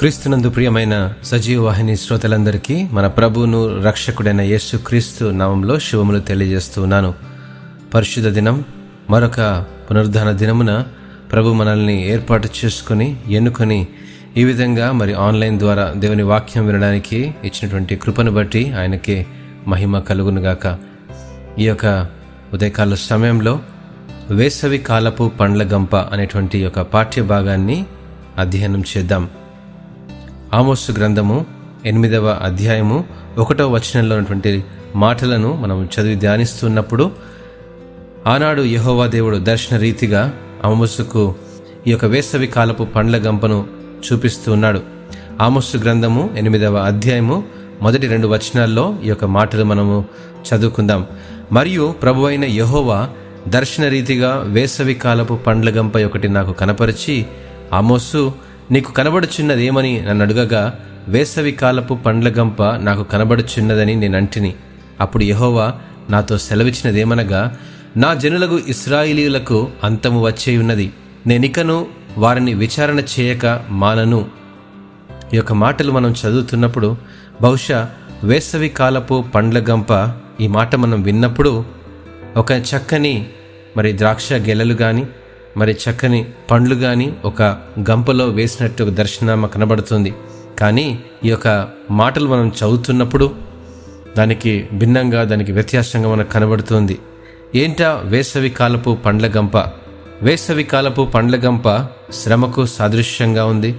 క్రీస్తునందు ప్రియమైన సజీవ వాహిని శ్రోతలందరికీ మన ప్రభువును రక్షకుడైన యేసు క్రీస్తు నామంలో శివములు తెలియజేస్తున్నాను. పరిశుద్ధ దినం మరొక పునరుద్ధాన దినమున ప్రభు మనల్ని ఏర్పాటు చేసుకుని ఎన్నుకొని ఈ విధంగా మరి ఆన్లైన్ ద్వారా దేవుని వాక్యం వినడానికి ఇచ్చినటువంటి కృపను బట్టి ఆయనకి మహిమ కలుగునుగాక. ఈ యొక్క ఉదయకాల సమయంలో వేసవి కాలపు పండ్ల గంప అనేటువంటి యొక్క పాఠ్య భాగాన్ని అధ్యయనం చేద్దాం. ఆమోసు గ్రంథము ఎనిమిదవ అధ్యాయము ఒకటవ వచనంలో ఉన్నటువంటి మాటలను మనం చదివి ధ్యానిస్తున్నప్పుడు ఆనాడు యహోవా దేవుడు దర్శన రీతిగా ఆమోసుకు ఈ యొక్క వేసవి కాలపు పండ్ల గంపను చూపిస్తూ ఉన్నాడు. ఆమోసు గ్రంథము ఎనిమిదవ అధ్యాయము మొదటి రెండు వచనాల్లో ఈ యొక్క మాటలు మనము చదువుకుందాం. మరియు ప్రభు అయిన యహోవా దర్శన రీతిగా వేసవి కాలపు పండ్ల గంప ఒకటి నాకు కనపరిచి ఆమోసు నీకు కనబడుచున్నదేమని నన్ను అడుగగా వేసవి కాలపు పండ్ల గంప నాకు కనబడుచున్నదని నేను అంటిని. అప్పుడు యహోవా నాతో సెలవిచ్చినదేమనగా నా జనులకు ఇస్రాయిలీలకు అంతము వచ్చే ఉన్నది నేనికను వారిని విచారణ చేయక మానను. ఈ యొక్క మాటలు మనం చదువుతున్నప్పుడు బహుశా వేసవి కాలపు పండ్ల గంప ఈ మాట మనం విన్నప్పుడు ఒక చక్కని మరి ద్రాక్ష గెలలు కానీ మరి చక్కని పండ్లు కానీ ఒక గంపలో వేసినట్టు ఒక దర్శనం కనబడుతుంది. కానీ ఈ యొక్క మాటలు మనం చదువుతున్నప్పుడు దానికి భిన్నంగా దానికి వ్యత్యాసంగా మనకు కనబడుతుంది. ఏంటా వేసవి కాలపు పండ్ల గంప? వేసవి కాలపు పండ్ల గంప శ్రమకు సాదృశ్యంగా ఉంది.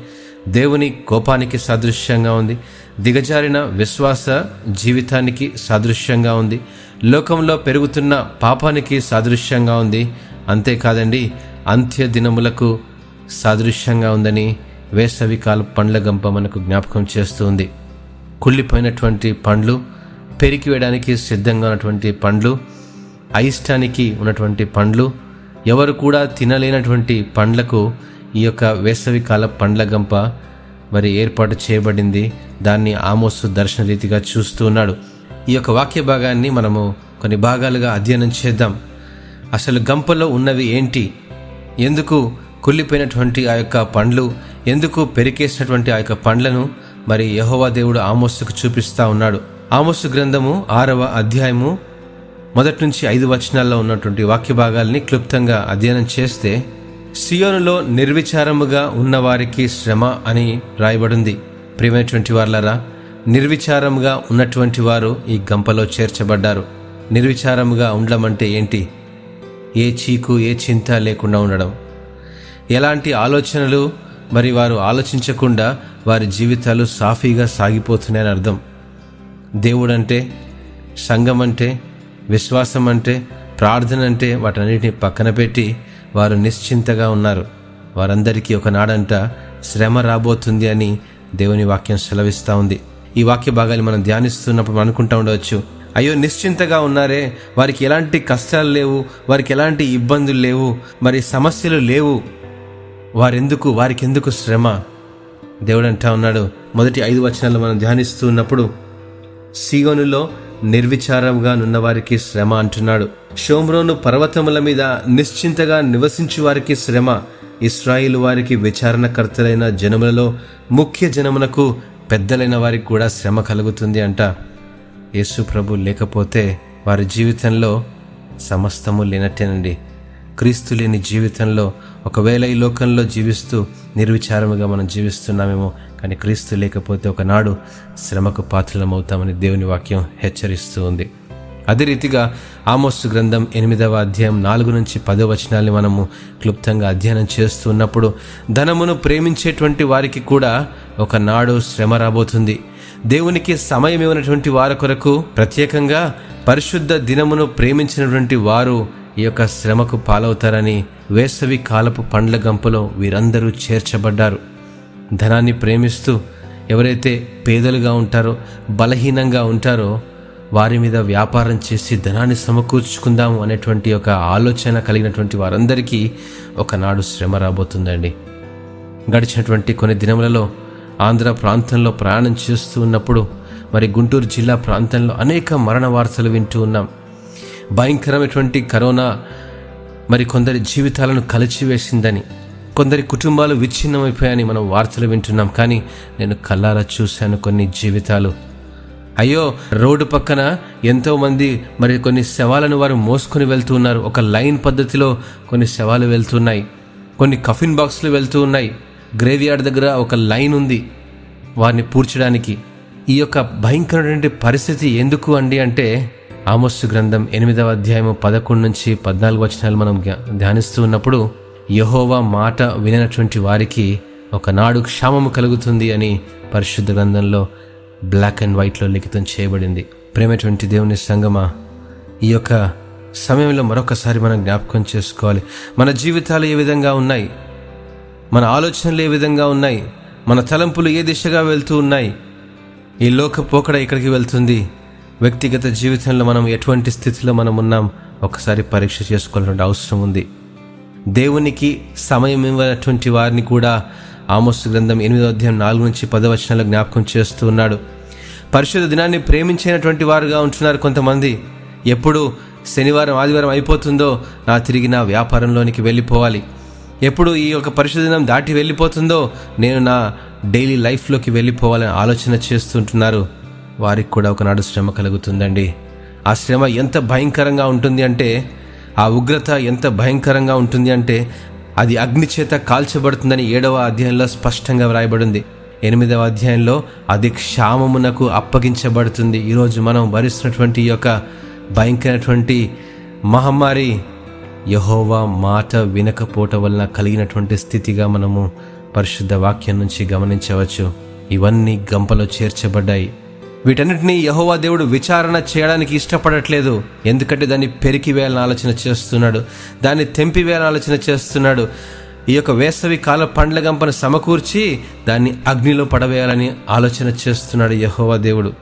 దేవుని కోపానికి సాదృశ్యంగా ఉంది. దిగజారిన విశ్వాస జీవితానికి సాదృశ్యంగా ఉంది. లోకంలో పెరుగుతున్న పాపానికి సాదృశ్యంగా ఉంది. అంతేకాదండి అంత్యదినములకు సాదృశ్యంగా ఉందని వేసవి కాల పండ్ల గంప మనకు జ్ఞాపకం చేస్తుంది. కుళ్ళిపోయినటువంటి పండ్లు పెరికి వేయడానికి సిద్ధంగా ఉన్నటువంటి పండ్లు అయిష్టానికి ఉన్నటువంటి పండ్లు ఎవరు కూడా తినలేనటువంటి పండ్లకు ఈ యొక్క వేసవి కాల పండ్ల గంప మరి ఏర్పాటు చేయబడింది. దాన్ని ఆమోసు దర్శన రీతిగా చూస్తూ ఉన్నాడు. ఈ యొక్క వాక్య భాగాన్ని మనము కొన్ని భాగాలుగా అధ్యయనం చేద్దాం. అసలు గంపలో ఉన్నవి ఏంటి? ఎందుకు కుళ్ళిపోయినటువంటి ఆ యొక్క పండ్లు? ఎందుకు పెరికేసినటువంటి ఆ యొక్క పండ్లను మరి యహోవా దేవుడు ఆమోస్సుకు చూపిస్తా ఉన్నాడు? ఆమోస్సు గ్రంథము ఆరవ అధ్యాయము మొదటి నుంచి ఐదు వచనాల్లో ఉన్నటువంటి వాక్య భాగాల్ని క్లుప్తంగా అధ్యయనం చేస్తే సియోనులో నిర్విచారముగా ఉన్నవారికి శ్రమ అని రాయబడింది. ప్రియమైనటువంటి వార్లరా నిర్విచారముగా ఉన్నటువంటి వారు ఈ గంపలో చేర్చబడ్డారు. నిర్విచారముగా ఉండడం అంటే ఏంటి? ఏ చీకు ఏ చింత లేకుండా ఉండడం. ఎలాంటి ఆలోచనలు మరి వారు ఆలోచించకుండా వారి జీవితాలు సాఫీగా సాగిపోతున్నాయని అర్థం. దేవుడంటే సంఘం అంటే విశ్వాసం అంటే ప్రార్థన అంటే వాటన్నిటిని పక్కన పెట్టి వారు నిశ్చింతగా ఉన్నారు. వారందరికీ ఒకనాడంట శ్రమ రాబోతుంది అని దేవుని వాక్యం సెలవిస్తూ ఉంది. ఈ వాక్య భాగాలు మనం ధ్యానిస్తున్నప్పుడు అనుకుంటూ అనుకుంటా ఉండవచ్చు. అయ్యో నిశ్చింతగా ఉన్నారే. వారికి ఎలాంటి కష్టాలు లేవు. వారికి ఎలాంటి ఇబ్బందులు లేవు. మరి సమస్యలు లేవు. వారెందుకు వారికి ఎందుకు శ్రమ? దేవుడు అంటా ఉన్నాడు. మొదటి ఐదు వచనాలు మనం ధ్యానిస్తూ ఉన్నప్పుడు సీగోనులో నిర్విచారంగా నున్నవారికి శ్రమ అంటున్నాడు. షోమ్రోను పర్వతముల మీద నిశ్చింతగా నివసించు వారికి శ్రమ. ఇస్రాయిల్ వారికి విచారణకర్తలైన జనములలో ముఖ్య జనమునకు పెద్దలైన వారికి కూడా శ్రమ కలుగుతుంది అంట. యేసు ప్రభు లేకపోతే వారి జీవితంలో సమస్తము లేనట్టేనండి. క్రీస్తు లేని జీవితంలో ఒకవేళ ఈ లోకంలో జీవిస్తూ నిర్విచారముగా మనం జీవిస్తున్నామేమో కానీ క్రీస్తు లేకపోతే ఒకనాడు శ్రమకు పాత్రలమవుతామని దేవుని వాక్యం హెచ్చరిస్తూ ఉంది. అదే రీతిగా ఆమోస్ గ్రంథం ఎనిమిదవ అధ్యాయం నాలుగు నుంచి పదో వచనాల్ని మనము క్లుప్తంగా అధ్యయనం చేస్తూ ఉన్నప్పుడు ధనమును ప్రేమించేటువంటి వారికి కూడా ఒకనాడు శ్రమ రాబోతుంది. దేవునికి సమయం ఇవ్వనటువంటి వారి కొరకు ప్రత్యేకంగా పరిశుద్ధ దినమును ప్రేమించినటువంటి వారు ఈ యొక్క శ్రమకు పాలవుతారని వేసవి కాలపు పండ్ల గంపలో వీరందరూ చేర్చబడ్డారు. ధనాన్ని ప్రేమిస్తూ ఎవరైతే పేదలుగా ఉంటారో బలహీనంగా ఉంటారో వారి మీద వ్యాపారం చేసి ధనాన్ని సమకూర్చుకుందాము అనేటువంటి ఒక ఆలోచన కలిగినటువంటి వారందరికీ ఒకనాడు శ్రమ రాబోతుందండి. గడిచినటువంటి కొన్ని దినములలో ఆంధ్ర ప్రాంతంలో ప్రయాణం చేస్తూ ఉన్నప్పుడు మరి గుంటూరు జిల్లా ప్రాంతంలో అనేక మరణ వార్తలు వింటూ ఉన్నాం. భయంకరమైనటువంటి కరోనా మరి కొందరి జీవితాలను కలిచివేసిందని కొందరి కుటుంబాలు విచ్ఛిన్నమైపోయాయని మనం వార్తలు వింటున్నాం. కానీ నేను కల్లారా చూశాను కొన్ని జీవితాలు. అయ్యో రోడ్డు పక్కన ఎంతోమంది మరి కొన్ని శవాలను వారు మోసుకొని వెళ్తూ ఉన్నారు. ఒక లైన్ పద్ధతిలో కొన్ని శవాలు వెళ్తున్నాయి. కొన్ని కఫిన్ బాక్స్లు వెళ్తూ ఉన్నాయి. గ్రేవ్యార్డ్ దగ్గర ఒక లైన్ ఉంది. వారిని పూడ్చడానికి. ఈ యొక్క భయంకరమైన పరిస్థితి ఎందుకు అండి అంటే ఆమోస్సు గ్రంథం ఎనిమిదవ అధ్యాయము పదకొండు నుంచి పద్నాలుగు వచనాలు మనం ధ్యా- ధ్యానిస్తూ ఉన్నప్పుడు యహోవా మాట వినటువంటి వారికి ఒకనాడు క్షామము కలుగుతుంది అని పరిశుద్ధ గ్రంథంలో బ్లాక్ అండ్ వైట్లో లిఖితం చేయబడింది. ప్రేమటువంటి దేవుని సంగమా ఈ యొక్క సమయంలో మరొకసారి మనం జ్ఞాపకం చేసుకోవాలి. మన జీవితాలు ఏ విధంగా ఉన్నాయి? మన ఆలోచనలు ఏ విధంగా ఉన్నాయి? మన తలంపులు ఏ దిశగా వెళ్తూ ఉన్నాయి? ఈ లోక పోకడ ఇక్కడికి వెళ్తుంది. వ్యక్తిగత జీవితంలో మనం ఎటువంటి స్థితిలో మనం ఉన్నాం? ఒకసారి పరీక్ష చేసుకోవాల్సిన అవసరం ఉంది. దేవునికి సమయం ఇవ్వనటువంటి వారిని కూడా ఆమోస్ గ్రంథం ఎనిమిదో అధ్యాయం నాలుగు నుంచి పదవచనాలు జ్ఞాపకం చేస్తూ ఉన్నాడు. పరిశుద్ధ దినాన్ని ప్రేమించినటువంటి వారుగా ఉంటున్నారు కొంతమంది. ఎప్పుడు శనివారం ఆదివారం అయిపోతుందో నా తిరిగి నా వ్యాపారంలోనికి వెళ్ళిపోవాలి. ఎప్పుడు ఈ యొక్క పరిశుద్ధ దినం దాటి వెళ్ళిపోతుందో నేను నా డైలీ లైఫ్లోకి వెళ్ళిపోవాలని ఆలోచన చేస్తుంటున్నారు. వారికి కూడా ఒకనాడు శ్రమ కలుగుతుందండి. ఆ శ్రమ ఎంత భయంకరంగా ఉంటుంది అంటే ఆ ఉగ్రత ఎంత భయంకరంగా ఉంటుంది అంటే అది అగ్ని చేత కాల్చబడుతుందని ఏడవ అధ్యాయంలో స్పష్టంగా వ్రాయబడింది. ఎనిమిదవ అధ్యాయంలో అది క్షామమునకు అప్పగించబడుతుంది. ఈరోజు మనం భరిస్తున్నటువంటి ఈ యొక్క భయంకరమైనటువంటి మహమ్మారి యహోవా మాట వినకపోవటం వలన కలిగినటువంటి స్థితిగా మనము పరిశుద్ధ వాక్యం నుంచి గమనించవచ్చు. ఇవన్నీ గంపలో చేర్చబడ్డాయి. వీటన్నిటినీ యహోవా దేవుడు విచారణ చేయడానికి ఇష్టపడట్లేదు. ఎందుకంటే దాన్ని పెరికివేయాలని ఆలోచన చేస్తున్నాడు. దాన్ని తెంపివేయాలని ఆలోచన చేస్తున్నాడు. ఈ యొక్క వేసవి కాల పండ్ల గంపను సమకూర్చి దాన్ని అగ్నిలో పడవేయాలని ఆలోచన చేస్తున్నాడు యహోవా దేవుడు.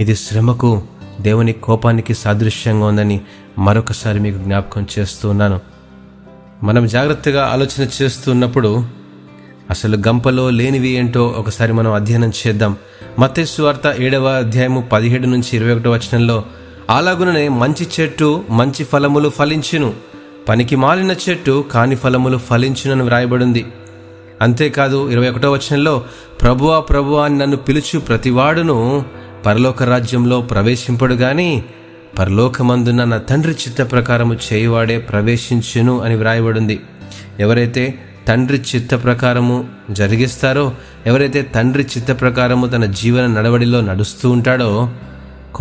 ఇది శ్రమకు దేవుని కోపానికి సాదృశ్యంగా ఉందని మరొకసారి మీకు జ్ఞాపకం చేస్తూ ఉన్నాను. మనం జాగ్రత్తగా ఆలోచన చేస్తున్నప్పుడు అసలు గంపలో లేనివి ఏంటో ఒకసారి మనం అధ్యయనం చేద్దాం. మత్స్సు వార్త ఏడవ అధ్యాయము పదిహేడు నుంచి ఇరవై ఒకటో వచనంలో అలాగుననే మంచి చెట్టు మంచి ఫలములు ఫలించును. పనికి మాలిన చెట్టు కాని ఫలములు ఫలించునని వ్రాయబడింది. అంతేకాదు ఇరవై ఒకటో వచనంలో ప్రభువా ప్రభువా అని నన్ను పిలుచు ప్రతివాడును పరలోక రాజ్యంలో ప్రవేశింపడు గాని పరలోకమందున నా తండ్రి చిత్త ప్రకారము చేయువాడే ప్రవేశించును అని వ్రాయబడింది. ఎవరైతే తండ్రి చిత్త ప్రకారము జరిగిస్తారో ఎవరైతే తండ్రి చిత్త ప్రకారము తన జీవన నడవడిలో నడుస్తూ ఉంటాడో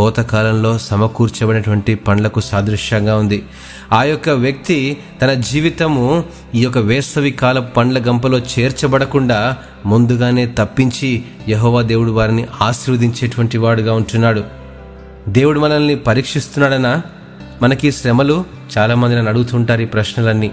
కోతకాలంలో సమకూర్చబడినటువంటి పండ్లకు సాదృశ్యంగా ఉంది. ఆ యొక్క వ్యక్తి తన జీవితము ఈ యొక్క వేసవి కాల పండ్ల గంపలో చేర్చబడకుండా ముందుగానే తప్పించి యహోవా దేవుడు వారిని ఆశీర్వదించేటువంటి వాడుగా ఉంటున్నాడు. దేవుడు మనల్ని పరీక్షిస్తున్నాడనా? మనకి శ్రమలు చాలామంది నన్ను అడుగుతుంటారు ఈ ప్రశ్నలన్నీ.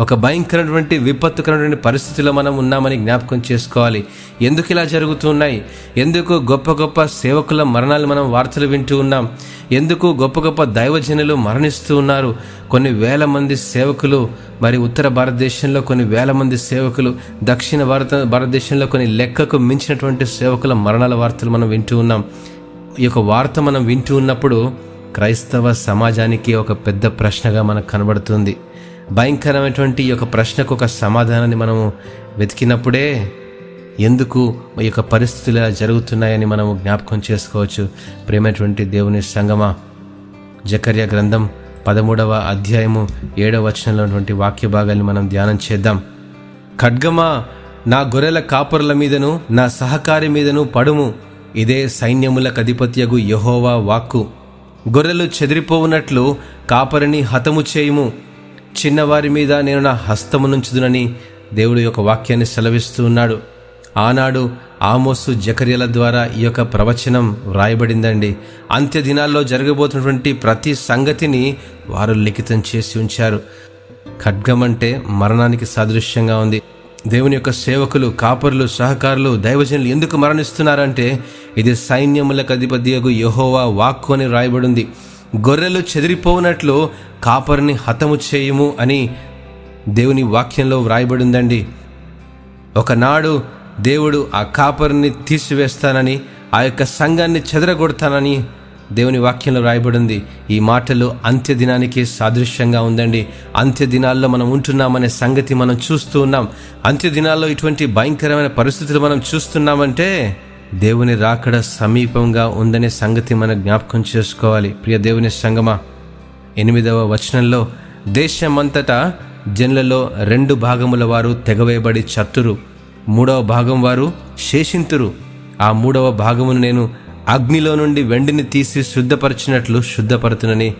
ఒక భయంకరమైనటువంటి విపత్తుకరమైనటువంటి పరిస్థితిలో మనం ఉన్నామని జ్ఞాపకం చేసుకోవాలి. ఎందుకు ఇలా జరుగుతున్నాయి ఎందుకు గొప్ప గొప్ప సేవకుల మరణాలు మనం వార్తలు వింటూ ఉన్నాం? ఎందుకు గొప్ప గొప్ప దైవజనులు మరణిస్తూ ఉన్నారు? కొన్ని వేల మంది సేవకులు మరి ఉత్తర భారతదేశంలో కొన్ని వేల మంది సేవకులు దక్షిణ భారత భారతదేశంలో కొన్ని లెక్కకు మించినటువంటి సేవకుల మరణాల వార్తలు మనం వింటూ ఉన్నాం. ఈ యొక్క వార్త మనం వింటూ ఉన్నప్పుడు క్రైస్తవ సమాజానికి ఒక పెద్ద ప్రశ్నగా మనకు కనబడుతుంది. భయంకరమైనటువంటి ఈ యొక్క ప్రశ్నకు ఒక సమాధానాన్ని మనము వెతికినప్పుడే ఎందుకు ఈ యొక్క పరిస్థితులు ఇలా జరుగుతున్నాయని మనము జ్ఞాపకం చేసుకోవచ్చు. ప్రేమటువంటి దేవుని సంగమా జకర్య గ్రంథం పదమూడవ అధ్యాయము ఏడవ వచనంలో ఉన్నటువంటి వాక్య భాగాన్ని మనం ధ్యానం చేద్దాం. ఖడ్గమా నా గొర్రెల కాపరుల మీదను నా సహకారి మీదను పడుము. ఇదే సైన్యములకు అధిపత్యగు యహోవా వాక్కు. గొర్రెలు చెదిరిపోవునట్లు కాపరిని హతము చేయుము. చిన్నవారి మీద నేను నా హస్తము నుంచుదునని దేవుడు యొక్క వాక్యాన్ని సెలవిస్తూ ఉన్నాడు. ఆనాడు ఆమోసు జకర్యల ద్వారా ఈ యొక్క ప్రవచనం వ్రాయబడిందండి. అంత్య దినాల్లో జరగబోతున్నటువంటి ప్రతి సంగతిని వారు లిఖితం చేసి ఉంచారు. ఖడ్గం అంటే మరణానికి సాదృశ్యంగా ఉంది. దేవుని యొక్క సేవకులు కాపరులు సహకారులు దైవజనులు ఎందుకు మరణిస్తున్నారంటే ఇది సైన్యములకు అధిపతియగు యహోవా వాక్కు అని రాయబడింది గొర్రెలు చెదిరిపోవునట్లు కాపరిని హతము చేయుము అని దేవుని వాక్యంలో వ్రాయబడిందండి. ఒకనాడు దేవుడు ఆ కాపరిని తీసివేస్తానని ఆ యొక్క సంఘాన్ని చెదరగొడతానని దేవుని వాక్యంలో రాయబడింది ఈ మాటలు అంత్య దినానికి సాదృశ్యంగా ఉందండి. అంత్య దినాల్లో మనం ఉంటున్నామనే సంగతి మనం చూస్తూ ఉన్నాం. అంత్య దినాల్లో ఇటువంటి భయంకరమైన పరిస్థితులు మనం చూస్తున్నామంటే దేవుని రాకడ సమీపంగా ఉందనే సంగతి మనం జ్ఞాపకం చేసుకోవాలి. ప్రియ దేవుని సంగమా ఎనిమిదవ వచనంలో దేశమంతటా జన్లలో రెండు భాగముల వారు తెగవేయబడి చత్తురు. మూడవ భాగం వారు శేషింతురు. ఆ మూడవ భాగమును నేను అగ్నిలో నుండి వెండిని తీసి శుద్ధపరచినట్లు శుద్ధపరచునని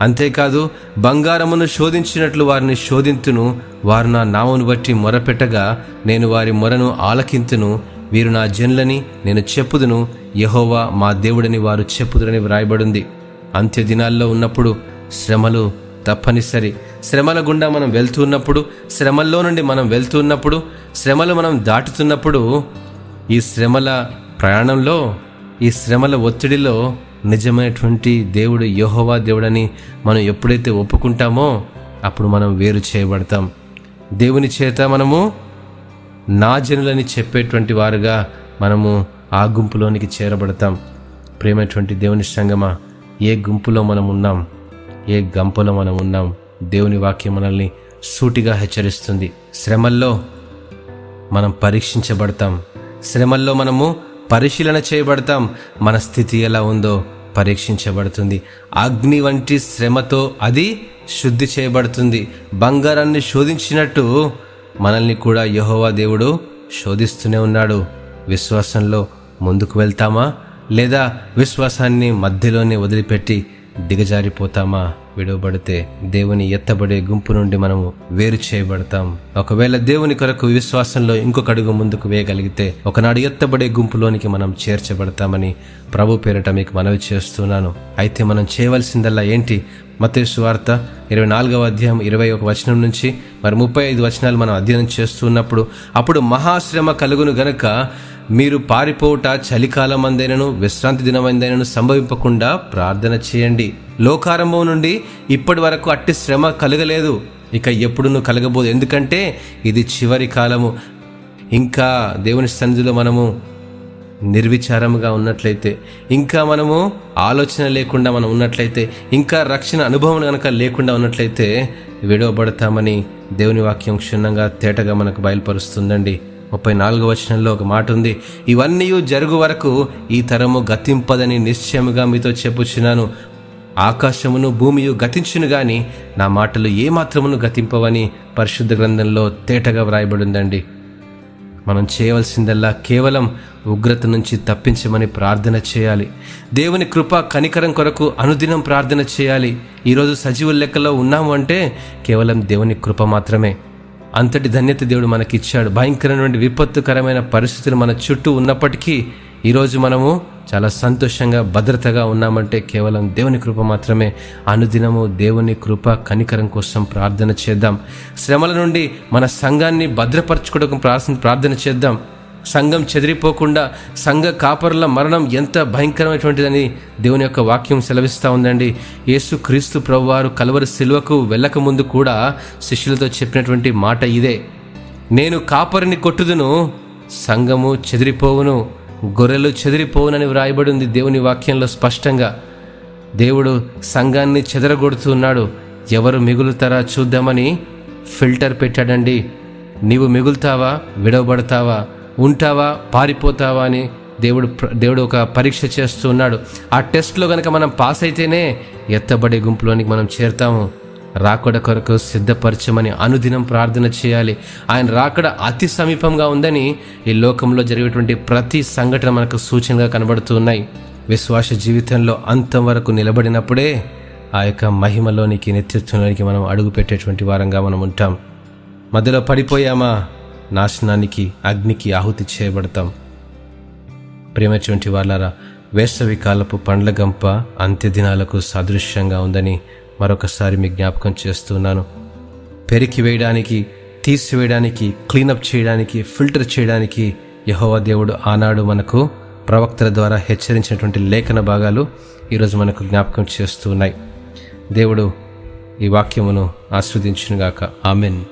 అంతేకాదు బంగారమును శోధించినట్లు వారిని శోధింతును. వారు నా నామను బట్టి మొరపెట్టగా నేను వారి మొరను ఆలకింతును. వీరు నా జనులని నేను చెప్పుదును. యహోవా మా దేవుడని వారు చెప్పుదురని వ్రాయబడింది. అంత్య దినాల్లో ఉన్నప్పుడు శ్రమలు తప్పనిసరి. శ్రమల గుండా మనం వెళ్తున్నప్పుడు శ్రమల్లో నుండి మనం వెళ్తున్నప్పుడు శ్రమలు మనం దాటుతున్నప్పుడు ఈ శ్రమల ప్రయాణంలో ఈ శ్రమల ఒత్తిడిలో నిజమైనటువంటి దేవుడు యహోవా దేవుడని మనం ఎప్పుడైతే ఒప్పుకుంటామో అప్పుడు మనం వేరు చేయబడతాం. దేవుని చేత మనము నా జనులని చెప్పేటువంటి వారుగా మనము ఆ గుంపులోనికి చేరబడతాం. ప్రేమటువంటి దేవుని సంగమా ఏ గుంపులో మనం ఉన్నాం? ఏ గంపలో మనం ఉన్నాం? దేవుని వాక్యం మనల్ని సూటిగా హెచ్చరిస్తుంది. శ్రమల్లో మనం పరీక్షించబడతాం. శ్రమల్లో మనము పరిశీలన చేయబడతాం. మన స్థితి ఎలా ఉందో పరీక్షించబడుతుంది. అగ్ని వంటి శ్రమతో అది శుద్ధి చేయబడుతుంది. బంగారాన్ని శోధించినట్టు మనల్ని కూడా యహోవా దేవుడు శోధిస్తూనే ఉన్నాడు. విశ్వాసంలో ముందుకు వెళ్తామా? లేదా విశ్వాసాన్ని మధ్యలోనే వదిలిపెట్టి దిగజారిపోతామా? విడవబడితే దేవుని ఎత్తబడే గుంపు నుండి మనము వేరు చేయబడతాం. ఒకవేళ దేవుని కొరకు విశ్వాసంలో ఇంకొక అడుగు ముందుకు వేయగలిగితే ఒకనాడు ఎత్తబడే గుంపులోనికి మనం చేర్చబడతామని ప్రభు పేరట మీకు మనవి చేస్తున్నాను. అయితే మనం చేయవలసిందల్లా ఏంటి? మతేసు వార్త ఇరవై నాలుగవ అధ్యాయం ఇరవై ఒక వచనం నుంచి మరి ముప్పై ఐదు వచనాలు మనం అధ్యయనం చేస్తున్నప్పుడు అప్పుడు మహాశ్రమ కలుగును గనక మీరు పారిపోవుట చలికాలం అందైనను విశ్రాంతి దినమందైనను సంభవింపకుండా ప్రార్థన చేయండి. లోకారంభం నుండి ఇప్పటి వరకు అట్టి శ్రమ కలగలేదు. ఇక ఎప్పుడును కలగబోదు. ఎందుకంటే ఇది చివరి కాలము. ఇంకా దేవుని సన్నిధిలో మనము నిర్విచారముగా ఉన్నట్లయితే ఇంకా మనము ఆలోచన లేకుండా మనం ఉన్నట్లయితే ఇంకా రక్షణ అనుభవం కనుక లేకుండా ఉన్నట్లయితే విడవబడతామని దేవుని వాక్యం క్షుణ్ణంగా తేటగా మనకు బయలుపరుస్తుందండి. ముప్పై నాలుగో వచనంలో ఒక మాట ఉంది. ఇవన్నీ జరుగు వరకు ఈ తరము గతింపదని నిశ్చయముగా మీతో చెప్పుచున్నాను. ఆకాశమును భూమియు గతించును గాని నా మాటలు ఏమాత్రమును గతింపవని పరిశుద్ధ గ్రంథంలో తేటగా వ్రాయబడిందండి. మనం చేయవలసిందల్లా కేవలం ఉగ్రత నుంచి తప్పించమని ప్రార్థన చేయాలి. దేవుని కృప కనికరం కొరకు అనుదినం ప్రార్థన చేయాలి. ఈరోజు సజీవుల లెక్కలో ఉన్నాము అంటే కేవలం దేవుని కృప మాత్రమే. అంతటి ధన్యత దేవుడు మనకిచ్చాడు. భయంకరమైన విపత్తుకరమైన పరిస్థితులు మన చుట్టూ ఉన్నప్పటికీ ఈరోజు మనము చాలా సంతోషంగా భద్రతగా ఉన్నామంటే కేవలం దేవుని కృప మాత్రమే. అనుదినము దేవుని కృప కనికరం కోసం ప్రార్థన చేద్దాం. శ్రమల నుండి మన సంఘాన్ని భద్రపరచుకోవడం ప్రార్థన ప్రార్థన చేద్దాం. సంఘం చెదిరిపోకుండా సంఘ కాపరుల మరణం ఎంత భయంకరమైనటువంటిదని దేవుని యొక్క వాక్యం సెలవిస్తూ ఉందండి. యేసు క్రీస్తు ప్రభువారు కలవరి శిలువకు వెళ్ళకముందు కూడా శిష్యులతో చెప్పినటువంటి మాట ఇదే. నేను కాపరిని కొట్టుదును సంఘము చెదిరిపోవును గొర్రెలు చెదిరిపోవునని వ్రాయబడి ఉంది దేవుని వాక్యంలో స్పష్టంగా. దేవుడు సంఘాన్ని చెదరగొడుతున్నాడు ఎవరు మిగులుతారా చూద్దామని ఫిల్టర్ పెట్టాడండి. నీవు మిగులుతావా విడవబడతావా? ఉంటావా? పారిపోతావా అని దేవుడు దేవుడు ఒక పరీక్ష చేస్తూ ఉన్నాడు. ఆ టెస్ట్లో కనుక మనం పాస్ అయితేనే ఎత్తబడే గుంపులోనికి మనం చేరుతాము. రాకడ కొరకు సిద్ధపరచమని అనుదినం ప్రార్థన చేయాలి. ఆయన రాకడ అతి సమీపంగా ఉందని ఈ లోకంలో జరిగేటువంటి ప్రతి సంఘటన మనకు సూచనగా కనబడుతున్నాయి విశ్వాస జీవితంలో అంతం వరకు నిలబడినప్పుడే ఆ యొక్క మహిమలోనికి నెతృత్వంలోనికి మనం అడుగు పెట్టేటువంటి వారంగా మనం ఉంటాం. మధ్యలో పడిపోయామా? నాశనానికి అగ్నికి ఆహుతి చేయబడతాం. ప్రేమటువంటి వాళ్ళారా వేసవి కాలపు పండ్ల గంప అంత్యదినాలకు సాదృశ్యంగా ఉందని మరొకసారి మీ జ్ఞాపకం చేస్తున్నాను. పెరికి వేయడానికి తీసివేయడానికి క్లీనప్ చేయడానికి ఫిల్టర్ చేయడానికి యహోవా దేవుడు ఆనాడు మనకు ప్రవక్తల ద్వారా హెచ్చరించినటువంటి లేఖన భాగాలు ఈరోజు మనకు జ్ఞాపకం చేస్తున్నాయి. దేవుడు ఈ వాక్యమును ఆస్వాదించునుగాక. ఆమెన్.